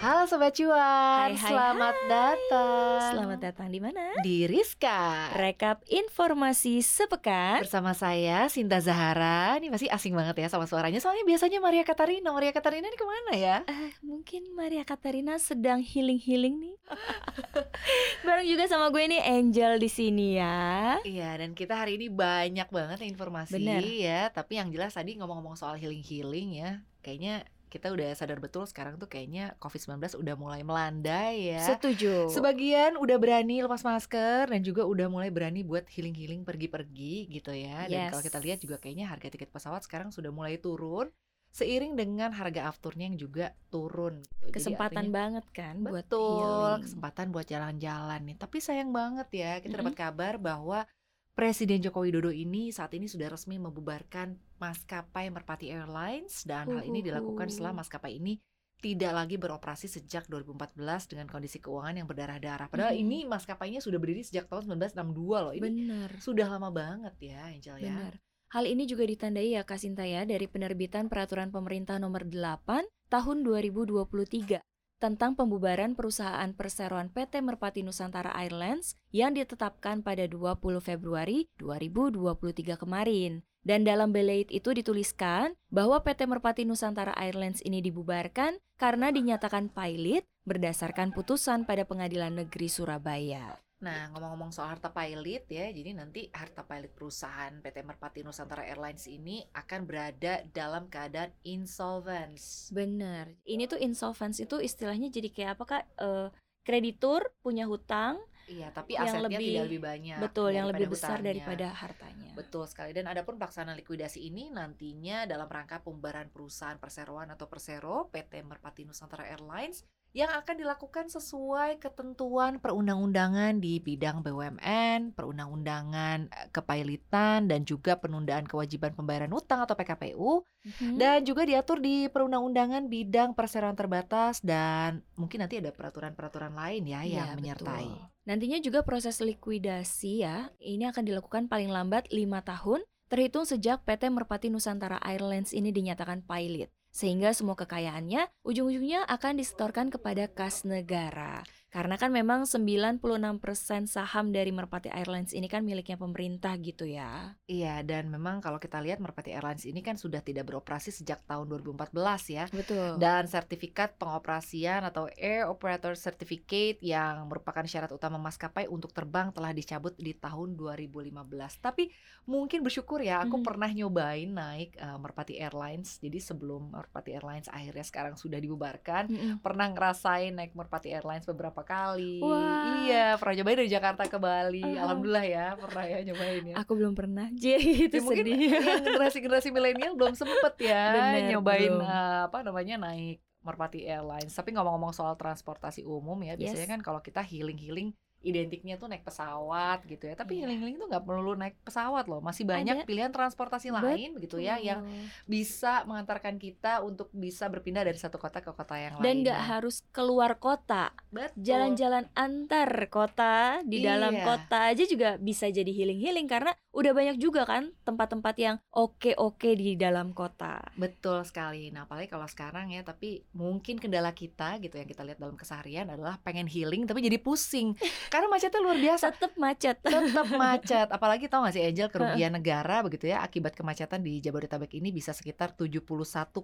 Halo Sobat Cuan, Hai, hai, selamat datang Selamat datang di mana? di Rizka Rekap informasi sepekan. Bersama saya Sinta Zahara Ini pasti asing banget ya sama suaranya Soalnya biasanya Maria Katarina Maria Katarina ini ke mana ya? Eh, mungkin Maria Katarina sedang healing-healing nih. Bareng juga sama gue nih Angel di sini ya. Iya dan kita hari ini banyak banget informasi Bener. ya Tapi yang jelas tadi ngomong-ngomong soal healing-healing ya Kayaknya kita udah sadar betul sekarang tuh kayaknya COVID-19 udah mulai melandai ya Setuju. Sebagian udah berani lepas masker dan juga udah mulai berani buat healing-healing pergi-pergi gitu ya. Dan Yes. kalau kita lihat juga kayaknya harga tiket pesawat sekarang sudah mulai turun seiring dengan harga afturnya yang juga turun. gitu. Jadi Kesempatan artinya- banget kan buat Betul, healing. kesempatan buat jalan-jalan nih. Tapi sayang banget ya, kita Mm-mm. dapat kabar bahwa Presiden Joko Widodo ini saat ini sudah resmi membubarkan maskapai Merpati Airlines dan hal ini dilakukan setelah maskapai ini tidak lagi beroperasi sejak 2014 dengan kondisi keuangan yang berdarah-darah. Padahal Mhm. ini maskapainya sudah berdiri sejak tahun 1962 loh. Ini Bener. sudah lama banget ya, Angel ya. Benar. Hal ini juga ditandai ya Kak Sinta ya dari penerbitan peraturan pemerintah nomor 8 tahun 2023 tentang pembubaran perusahaan perseroan PT Merpati Nusantara Airlines yang ditetapkan pada 20 Februari 2023 kemarin. Dan dalam belait itu dituliskan bahwa PT Merpati Nusantara Airlines ini dibubarkan karena dinyatakan pilot berdasarkan putusan pada Pengadilan Negeri Surabaya. Nah, ngomong-ngomong soal harta pilot ya, jadi nanti harta pilot perusahaan PT Merpati Nusantara Airlines ini akan berada dalam keadaan insolvents. Bener. Ini tuh insolvency itu istilahnya jadi kayak apa kak? Eh, kreditur punya hutang, Iya, tapi Yang asetnya lebih- tidak lebih banyak. betul yang lebih besar hutangnya. daripada hartanya. Betul sekali. Dan adapun pelaksanaan likuidasi ini nantinya dalam rangka pembubaran perusahaan perseroan atau persero PT Merpati Nusantara Airlines yang akan dilakukan sesuai ketentuan perundang-undangan di bidang BUMN, perundang-undangan eh, kepailitan dan juga penundaan kewajiban pembayaran utang atau PKPU Mhm. dan juga diatur di perundang-undangan bidang perseroan terbatas dan mungkin nanti ada peraturan-peraturan lain ya Iya, yang menyertai. betul. Nantinya juga proses likuidasi ya, ini akan dilakukan paling lambat lima tahun terhitung sejak PT Merpati Nusantara Airlines ini dinyatakan pilot. Sehingga semua kekayaannya ujung-ujungnya akan disetorkan kepada kas negara. Karena kan memang 96% saham dari Merpati Airlines ini kan miliknya pemerintah gitu ya. Iya, dan memang kalau kita lihat Merpati Airlines ini kan sudah tidak beroperasi sejak tahun 2014 ya. Betul. Dan sertifikat pengoperasian atau Air Operator Certificate yang merupakan syarat utama maskapai untuk terbang telah dicabut di tahun 2015. Tapi mungkin bersyukur ya, aku Mhm. pernah nyobain naik eh, Merpati Airlines. Jadi sebelum Merpati Airlines akhirnya sekarang sudah dibubarkan, Mm-mm. pernah ngerasain naik Merpati Airlines beberapa kali. Wah. Iya, pernah nyobain dari Jakarta ke Bali. Ah. Alhamdulillah ya, pernah ya nyobain ya. Aku belum pernah. Jadi itu Ya, mungkin sedih. yang generasi-generasi milenial belum sempet ya Bener, nyobain belum. eh, apa namanya naik Merpati Airlines. Tapi ngomong-ngomong soal transportasi umum ya, biasanya Yes. kan kalau kita healing-healing identiknya tuh naik pesawat gitu ya. Tapi Iya. healing-healing tuh nggak perlu naik pesawat loh. Masih banyak Ada. pilihan transportasi lain begitu ya yang Betul. bisa mengantarkan kita untuk bisa berpindah dari satu kota ke kota yang dan lain. nggak harus keluar kota Betul. jalan-jalan antar kota di dalam Iya. kota aja juga bisa jadi healing-healing karena udah banyak juga kan tempat-tempat yang oke-oke di dalam kota Betul sekali. Nah, apalagi kalau sekarang ya, tapi mungkin kendala kita gitu yang kita lihat dalam keseharian adalah pengen healing tapi jadi pusing. Karena macetnya luar biasa. tetap macet Tetap macet. Apalagi tahu gak sih Angel kerugian negara begitu ya akibat kemacetan di Jabodetabek ini bisa sekitar 71,4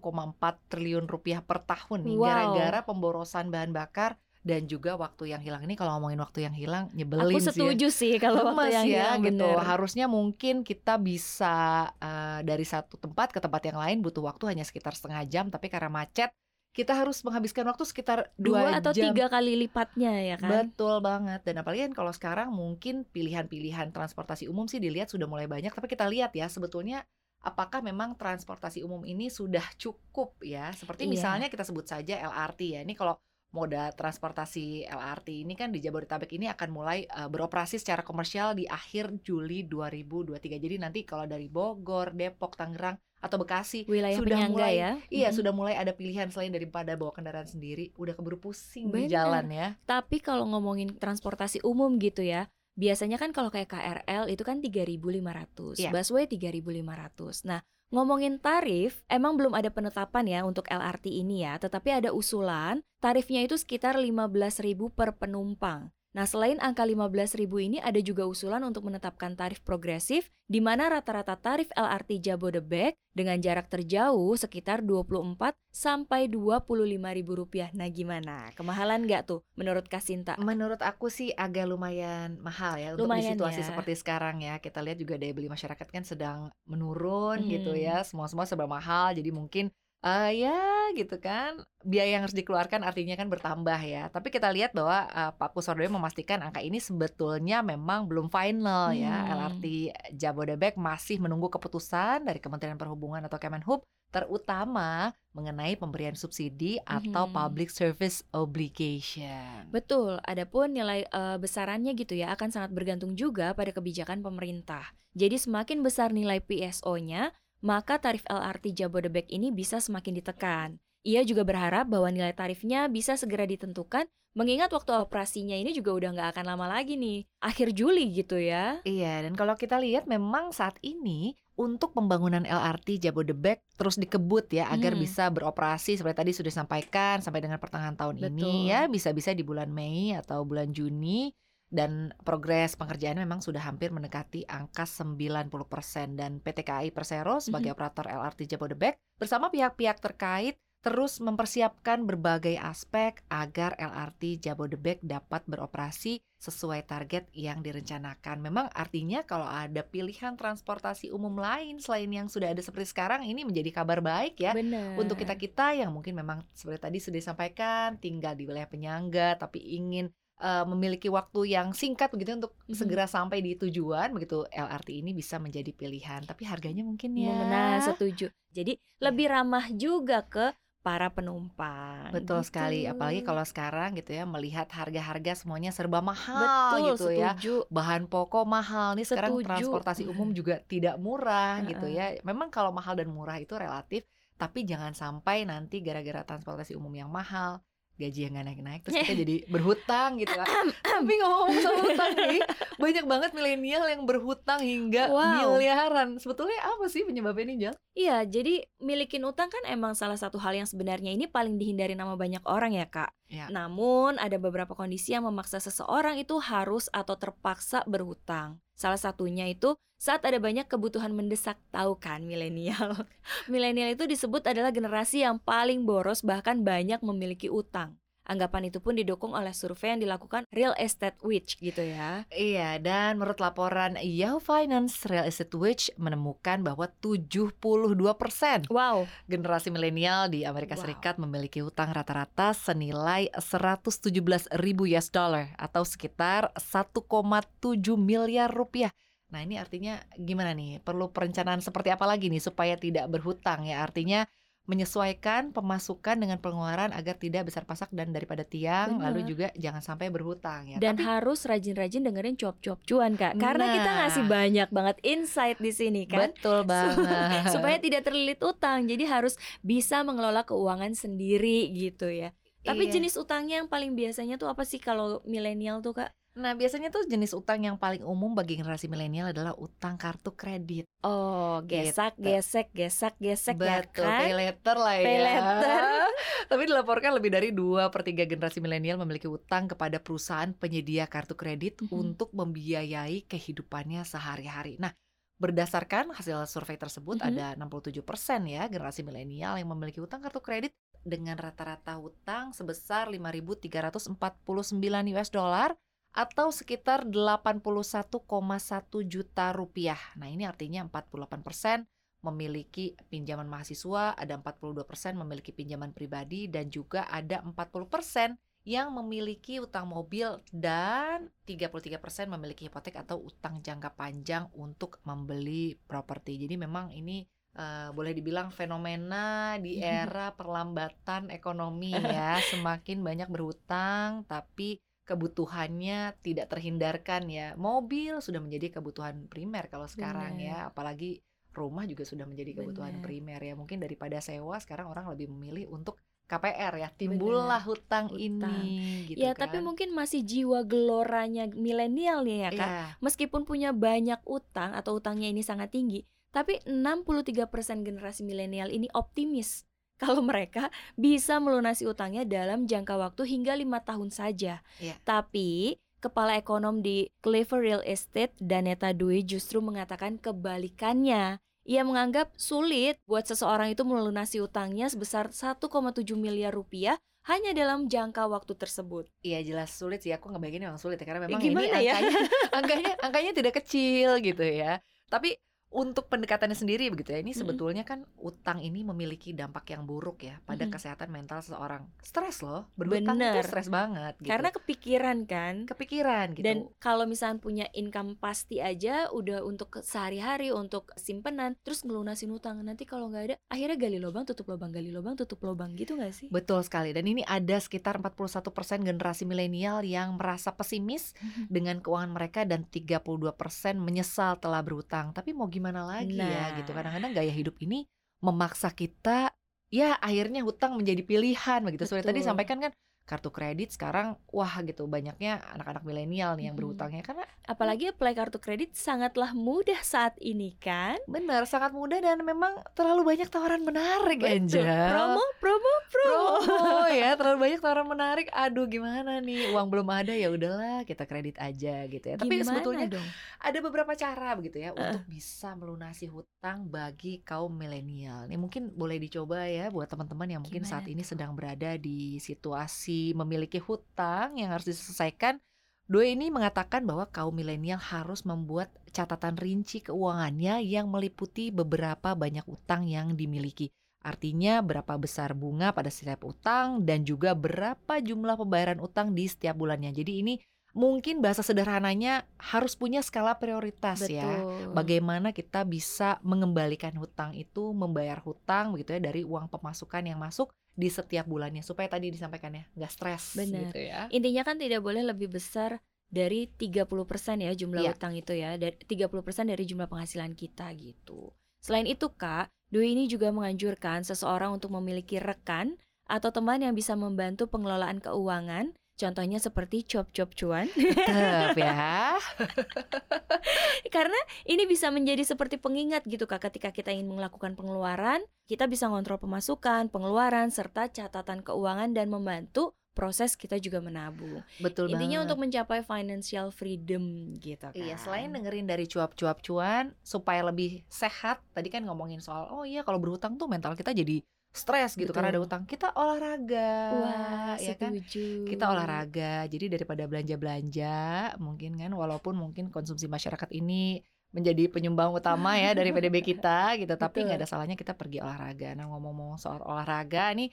triliun rupiah per tahun nih Wow. gara-gara pemborosan bahan bakar dan juga waktu yang hilang ini kalau ngomongin waktu yang hilang nyebelin aku sih ya. setuju sih kalau waktu Lemes yang ya hilang gitu. bener. Harusnya mungkin kita bisa eh, dari satu tempat ke tempat yang lain butuh waktu hanya sekitar setengah jam, tapi karena macet kita harus menghabiskan waktu sekitar dua dua atau jam. tiga kali lipatnya ya kan Betul banget. Dan apalagi kan kalau sekarang mungkin pilihan-pilihan transportasi umum sih dilihat sudah mulai banyak, tapi kita lihat ya sebetulnya apakah memang transportasi umum ini sudah cukup ya? Seperti Iya. misalnya kita sebut saja LRT ya. Ini kalau moda transportasi LRT ini kan di Jabodetabek ini akan mulai eh, beroperasi secara komersial di akhir Juli 2023. Jadi nanti kalau dari Bogor, Depok, Tangerang atau Bekasi wilayah sudah penyangga mulai- ya Iya, Mm-mm. sudah mulai ada pilihan selain daripada bawa kendaraan sendiri, udah keburu pusing di Bener. jalan ya. Tapi kalau ngomongin transportasi umum gitu ya, biasanya kan kalau kayak KRL itu kan 3.500, Iya. busway 3.500. Nah, ngomongin tarif, emang belum ada penetapan ya untuk LRT ini ya, tetapi ada usulan tarifnya itu sekitar 15.000 per penumpang. Nah, selain angka 15.000 ini ada juga usulan untuk menetapkan tarif progresif di mana rata-rata tarif LRT Jabodebek dengan jarak terjauh sekitar 24 sampai 25.000 rupiah. Nah, gimana? Kemahalan nggak tuh menurut Kasinta? Menurut aku sih agak lumayan mahal ya untuk di situasi ya. seperti sekarang ya. Kita lihat juga daya beli masyarakat kan sedang menurun gitu Mhm. ya. Semua-semua serba mahal jadi mungkin eh ya gitu kan biaya yang harus dikeluarkan artinya kan bertambah ya. Tapi kita lihat bahwa eh, Pak Kuswardoyo memastikan angka ini sebetulnya memang belum final ya. Hmm. LRT Jabodebek masih menunggu keputusan dari Kementerian Perhubungan atau Kemenhub terutama mengenai pemberian subsidi atau Mhm. public service obligation. Betul, adapun nilai eh, besarannya gitu ya akan sangat bergantung juga pada kebijakan pemerintah. Jadi semakin besar nilai PSO-nya, maka tarif LRT Jabodebek ini bisa semakin ditekan. Ia juga berharap bahwa nilai tarifnya bisa segera ditentukan, mengingat waktu operasinya ini juga udah nggak akan lama lagi nih, akhir Juli gitu ya. Iya, dan kalau kita lihat memang saat ini untuk pembangunan LRT Jabodebek terus dikebut ya agar Hmm. bisa beroperasi seperti tadi sudah disampaikan sampai dengan pertengahan tahun Betul. ini ya bisa-bisa di bulan Mei atau bulan Juni dan progres pengerjaan memang sudah hampir mendekati angka 90% dan PT KAI Persero sebagai operator LRT Jabodebek bersama pihak-pihak terkait terus mempersiapkan berbagai aspek agar LRT Jabodebek dapat beroperasi sesuai target yang direncanakan. Memang artinya kalau ada pilihan transportasi umum lain selain yang sudah ada seperti sekarang ini menjadi kabar baik ya Benar. untuk kita-kita yang mungkin memang seperti tadi sudah disampaikan tinggal di wilayah penyangga tapi ingin eh, memiliki waktu yang singkat begitu untuk Mhm. segera sampai di tujuan begitu LRT ini bisa menjadi pilihan tapi harganya mungkin ya Nah, setuju. Jadi lebih ramah juga ke para penumpang. betul gitu. sekali apalagi kalau sekarang gitu ya melihat harga-harga semuanya serba mahal betul gitu ya setuju. bahan pokok mahal nih sekarang Setuju. transportasi umum juga tidak murah gitu ya memang kalau mahal dan murah itu relatif tapi jangan sampai nanti gara-gara transportasi umum yang mahal gaji yang nggak naik-naik terus kita jadi berhutang gitu kan tapi ngomong soal hutang nih banyak banget milenial yang berhutang hingga Wow. miliaran sebetulnya apa sih penyebabnya nih Jal? Iya, jadi milikin utang kan emang salah satu hal yang sebenarnya ini paling dihindari nama banyak orang ya, Kak. Ya. Namun, ada beberapa kondisi yang memaksa seseorang itu harus atau terpaksa berhutang. Salah satunya itu saat ada banyak kebutuhan mendesak, tahu kan milenial. milenial itu disebut adalah generasi yang paling boros bahkan banyak memiliki utang. Anggapan itu pun didukung oleh survei yang dilakukan Real Estate Watch gitu ya. Iya, dan menurut laporan Yahoo Finance, Real Estate Watch menemukan bahwa 72% Wow, generasi milenial di Amerika Wow. Serikat memiliki hutang rata-rata senilai 117 ribu US dollar atau sekitar 1,7 miliar rupiah. Nah ini artinya gimana nih? Perlu perencanaan seperti apa lagi nih supaya tidak berhutang ya? Artinya menyesuaikan pemasukan dengan pengeluaran agar tidak besar pasak dan daripada tiang, lalu juga jangan sampai berhutang ya. dan Tapi harus rajin-rajin dengerin cuap-cuap cuan kak. Karena kita ngasih banyak banget insight di sini kan? Betul banget. supaya tidak terlilit utang. Jadi harus bisa mengelola keuangan sendiri gitu ya. Tapi Iya. jenis utangnya yang paling biasanya tuh apa sih kalau milenial tuh kak Nah, biasanya tuh jenis utang yang paling umum bagi generasi milenial adalah utang kartu kredit. oh gesak Gitu. gesek gesak gesek ya Betul, kan pay later lah ya. Pay later. Tapi dilaporkan lebih dari 2 per 3 generasi milenial memiliki utang kepada perusahaan penyedia kartu kredit Mhm. untuk membiayai kehidupannya sehari-hari. Nah, berdasarkan hasil survei tersebut Mhm. ada 67% ya generasi milenial yang memiliki utang kartu kredit dengan rata-rata utang sebesar 5.349 US dollar atau sekitar 81,1 juta rupiah. Nah, ini artinya 48% memiliki pinjaman mahasiswa, ada 42% memiliki pinjaman pribadi dan juga ada 40% yang memiliki utang mobil dan 33% memiliki hipotek atau utang jangka panjang untuk membeli properti. Jadi memang ini eh, boleh dibilang fenomena di era perlambatan ekonomi ya, semakin banyak berhutang tapi kebutuhannya tidak terhindarkan ya. Mobil sudah menjadi kebutuhan primer kalau sekarang Benar. ya, apalagi rumah juga sudah menjadi kebutuhan Benar. primer ya. Mungkin daripada sewa sekarang orang lebih memilih untuk KPR ya, timbullah hutang, Hutang. ini gitu ya, kan. tapi mungkin masih jiwa geloranya milenial nih ya, Kak. Iya, Meskipun punya banyak utang atau utangnya ini sangat tinggi, tapi 63% generasi milenial ini optimis kalau mereka bisa melunasi utangnya dalam jangka waktu hingga lima tahun saja. Iya. Tapi kepala ekonom di Clever Real Estate Daneta Dwi justru mengatakan kebalikannya. Ia menganggap sulit buat seseorang itu melunasi utangnya sebesar 1,7 miliar rupiah hanya dalam jangka waktu tersebut. iya jelas sulit sih. Aku ngebayangin memang sulit ya karena memang gimana ini ya? angkanya, angkanya, angkanya tidak kecil gitu ya. Tapi untuk pendekatannya sendiri begitu ya, ini sebetulnya kan utang ini memiliki dampak yang buruk ya pada Mm-mm. kesehatan mental seseorang. Stres loh, berhutang Bener. itu stres banget gitu. Karena kepikiran kan. kepikiran gitu. Dan kalau misalnya punya income pasti aja udah untuk sehari-hari untuk simpenan terus ngelunasin utang nanti kalau nggak ada akhirnya gali lubang tutup lubang gali lubang tutup lubang gitu nggak sih? Betul sekali. Dan ini ada sekitar 41% generasi milenial yang merasa pesimis dengan keuangan mereka dan 32% menyesal telah berhutang. Tapi mau gimana lagi ya Nah. gitu. Kadang-kadang gaya hidup ini memaksa kita ya akhirnya hutang menjadi pilihan begitu. Seperti tadi sampaikan kan kartu kredit sekarang wah gitu banyaknya anak-anak milenial nih yang berhutangnya karena Apalagi apply kartu kredit sangatlah mudah saat ini kan? benar sangat mudah dan memang terlalu banyak tawaran menarik Betul. Angel. Promo, promo, promo. promo ya terlalu banyak tawaran menarik aduh gimana nih uang belum ada ya udahlah kita kredit aja gitu ya tapi Gimana sebetulnya dong? ada beberapa cara begitu ya untuk bisa melunasi hutang bagi kaum milenial nih mungkin boleh dicoba ya buat teman-teman yang mungkin Gimana saat ini sedang berada di situasi memiliki hutang yang harus diselesaikan Doi ini mengatakan bahwa kaum milenial harus membuat catatan rinci keuangannya yang meliputi beberapa banyak utang yang dimiliki. Artinya berapa besar bunga pada setiap utang dan juga berapa jumlah pembayaran utang di setiap bulannya. Jadi ini mungkin bahasa sederhananya harus punya skala prioritas ya. Betul. Bagaimana kita bisa mengembalikan hutang itu, membayar hutang begitu ya dari uang pemasukan yang masuk di setiap bulannya supaya tadi disampaikan ya nggak stres Benar. gitu ya. Intinya kan tidak boleh lebih besar dari 30% ya jumlah Iya. utang itu ya, dari 30% dari jumlah penghasilan kita gitu. Selain itu, Kak, Dwi ini juga menganjurkan seseorang untuk memiliki rekan atau teman yang bisa membantu pengelolaan keuangan, contohnya seperti cuap-cuap cuan. Tetap ya. Karena ini bisa menjadi seperti pengingat gitu Kak ketika kita ingin melakukan pengeluaran, kita bisa ngontrol pemasukan, pengeluaran serta catatan keuangan dan membantu proses kita juga menabung. Betul Intinya banget. untuk mencapai financial freedom gitu kan. Iya, selain dengerin dari cuap-cuap cuan supaya lebih sehat, tadi kan ngomongin soal oh iya kalau berhutang tuh mental kita jadi stres gitu karena ada Betul. utang. Kita olahraga. Wah, ya kan? setuju. Kita olahraga. Jadi daripada belanja-belanja, mungkin kan walaupun mungkin konsumsi masyarakat ini menjadi penyumbang utama ya dari PDB kita gitu, tapi nggak Betul. ada salahnya kita pergi olahraga. Nah, ngomong-ngomong soal olahraga nih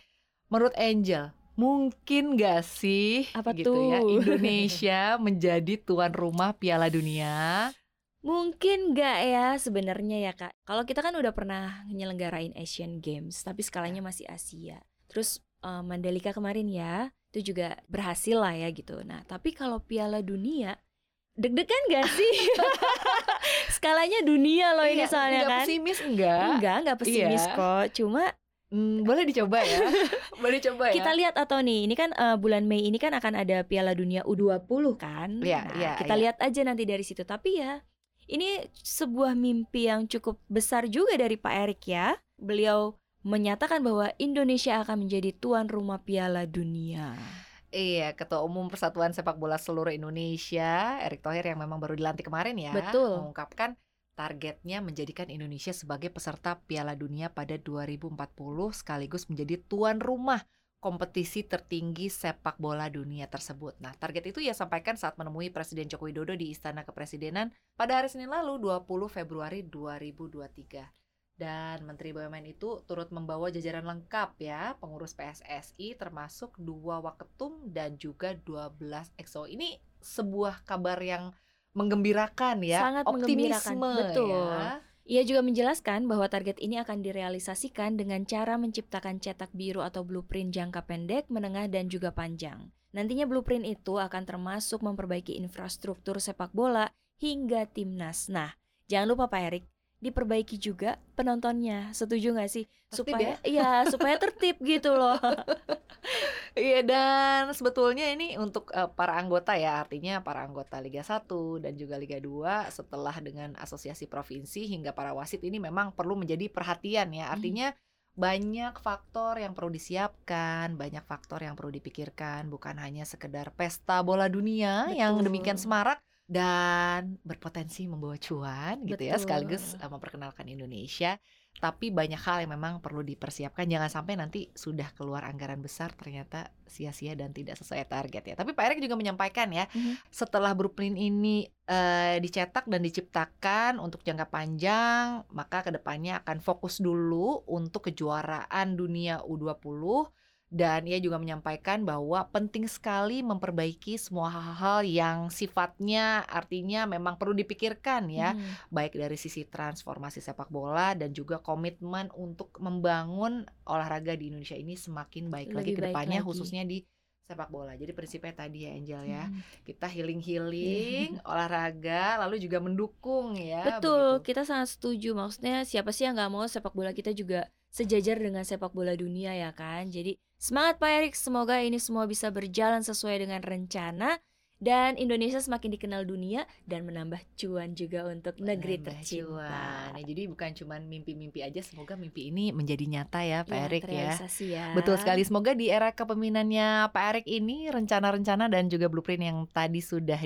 menurut Angel Mungkin gak sih Apa gitu ya tuh? Indonesia menjadi tuan rumah Piala Dunia? Mungkin nggak ya sebenarnya ya kak. Kalau kita kan udah pernah nyelenggarain Asian Games, tapi skalanya masih Asia. Terus eh, Mandalika kemarin ya, itu juga berhasil lah ya gitu. Nah tapi kalau Piala Dunia, deg-degan gak sih? Skalanya dunia loh ini Iya, soalnya nggak kan. pesimis enggak? Enggak, enggak pesimis Iya. kok. Cuma Hmm, boleh dicoba ya. boleh coba ya. kita lihat atau nih, ini kan eh, bulan Mei ini kan akan ada Piala Dunia U20 kan. Iya, Nah, iya, kita iya. lihat aja nanti dari situ. Tapi ya, ini sebuah mimpi yang cukup besar juga dari Pak Erik ya. Beliau menyatakan bahwa Indonesia akan menjadi tuan rumah Piala Dunia. Iya, Ketua Umum Persatuan Sepak Bola Seluruh Indonesia, Erick Thohir yang memang baru dilantik kemarin ya, Betul. mengungkapkan targetnya menjadikan Indonesia sebagai peserta Piala Dunia pada 2040 sekaligus menjadi tuan rumah kompetisi tertinggi sepak bola dunia tersebut. Nah, target itu ia sampaikan saat menemui Presiden Joko Widodo di Istana Kepresidenan pada hari Senin lalu 20 Februari 2023. Dan Menteri BUMN itu turut membawa jajaran lengkap ya, pengurus PSSI termasuk dua waketum dan juga 12 EXO. Ini sebuah kabar yang menggembirakan ya, Sangat menggembirakan, optimisme betul. ya. Ia juga menjelaskan bahwa target ini akan direalisasikan dengan cara menciptakan cetak biru atau blueprint jangka pendek, menengah, dan juga panjang. Nantinya blueprint itu akan termasuk memperbaiki infrastruktur sepak bola hingga timnas. Nah, jangan lupa Pak Erik, diperbaiki juga penontonnya. Setuju nggak sih? Tertib supaya iya, supaya tertib gitu loh. Iya dan sebetulnya ini untuk uh, para anggota ya artinya para anggota Liga 1 dan juga Liga 2 setelah dengan asosiasi provinsi hingga para wasit ini memang perlu menjadi perhatian ya Mhm. artinya banyak faktor yang perlu disiapkan banyak faktor yang perlu dipikirkan bukan hanya sekedar pesta bola dunia yang Betul. demikian semarak dan berpotensi membawa cuan gitu ya Betul. sekaligus uh, memperkenalkan Indonesia tapi banyak hal yang memang perlu dipersiapkan. Jangan sampai nanti sudah keluar anggaran besar ternyata sia-sia dan tidak sesuai target ya. Tapi Pak Erick juga menyampaikan ya Mhm. setelah Brooklyn ini eh, dicetak dan diciptakan untuk jangka panjang maka ke depannya akan fokus dulu untuk kejuaraan dunia U20 dan ia juga menyampaikan bahwa penting sekali memperbaiki semua hal-hal yang sifatnya artinya memang perlu dipikirkan ya Mhm. baik dari sisi transformasi sepak bola dan juga komitmen untuk membangun olahraga di Indonesia ini semakin baik lagi Lebih ke baik depannya lagi. khususnya di sepak bola. Jadi prinsipnya tadi ya Angel ya, Mhm. kita healing-healing olahraga lalu juga mendukung ya Betul, begitu. kita sangat setuju. Maksudnya siapa sih yang nggak mau sepak bola kita juga sejajar dengan sepak bola dunia ya kan? Jadi semangat Pak Erik, semoga ini semua bisa berjalan sesuai dengan rencana dan Indonesia semakin dikenal dunia dan menambah cuan juga untuk negeri Menambah tercinta. cuan. Ya, jadi bukan cuma mimpi-mimpi aja, semoga mimpi ini menjadi nyata ya Pak Ya, Erik ya. ya. Betul sekali. Semoga di era kepemimpinannya Pak Erik ini rencana-rencana dan juga blueprint yang tadi sudah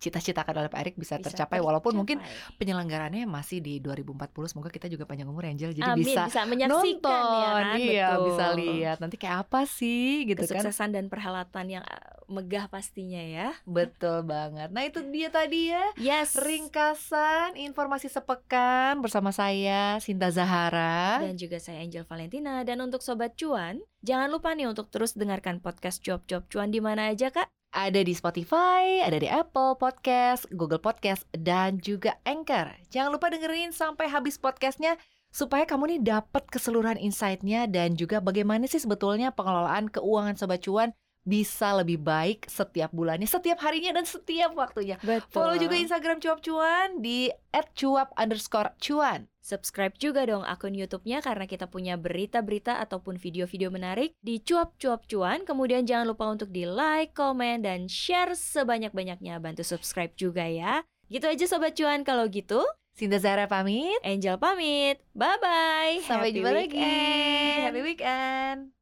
dicita-citakan oleh Pak Erik bisa, Bisa tercapai walaupun mungkin tercapai. penyelenggarannya masih di 2040. Semoga kita juga panjang umur ya Angel jadi Amin, bisa bisa menyaksikan nonton. ya kan? Iya, Betul. bisa lihat nanti kayak apa sih gitu kan. kesuksesan dan perhelatan yang uh, megah pastinya ya. Betul banget. Nah, itu dia tadi ya Yes. ringkasan informasi sepekan bersama saya Sinta Zahara. dan juga saya Angel Valentina dan untuk sobat cuan jangan lupa nih untuk terus dengarkan podcast Cuap Cuap Cuan di mana aja kak Ada di Spotify, ada di Apple Podcast, Google Podcast, dan juga Anchor. Jangan lupa dengerin sampai habis podcastnya supaya kamu nih dapat keseluruhan insight-nya dan juga bagaimana sih sebetulnya pengelolaan keuangan Sobat Cuan bisa lebih baik setiap bulannya, setiap harinya, dan setiap waktunya. betul Follow juga Instagram Cuap Cuan di @cuap underscore cuan. subscribe juga dong akun YouTube-nya karena kita punya berita-berita ataupun video-video menarik di Cuap Cuap Cuan kemudian jangan lupa untuk di like, komen, dan share sebanyak-banyaknya bantu subscribe juga ya gitu aja sobat cuan kalau gitu Sinta Zara pamit. Angel pamit bye bye Sampai Happy jumpa lagi. weekend. Happy weekend.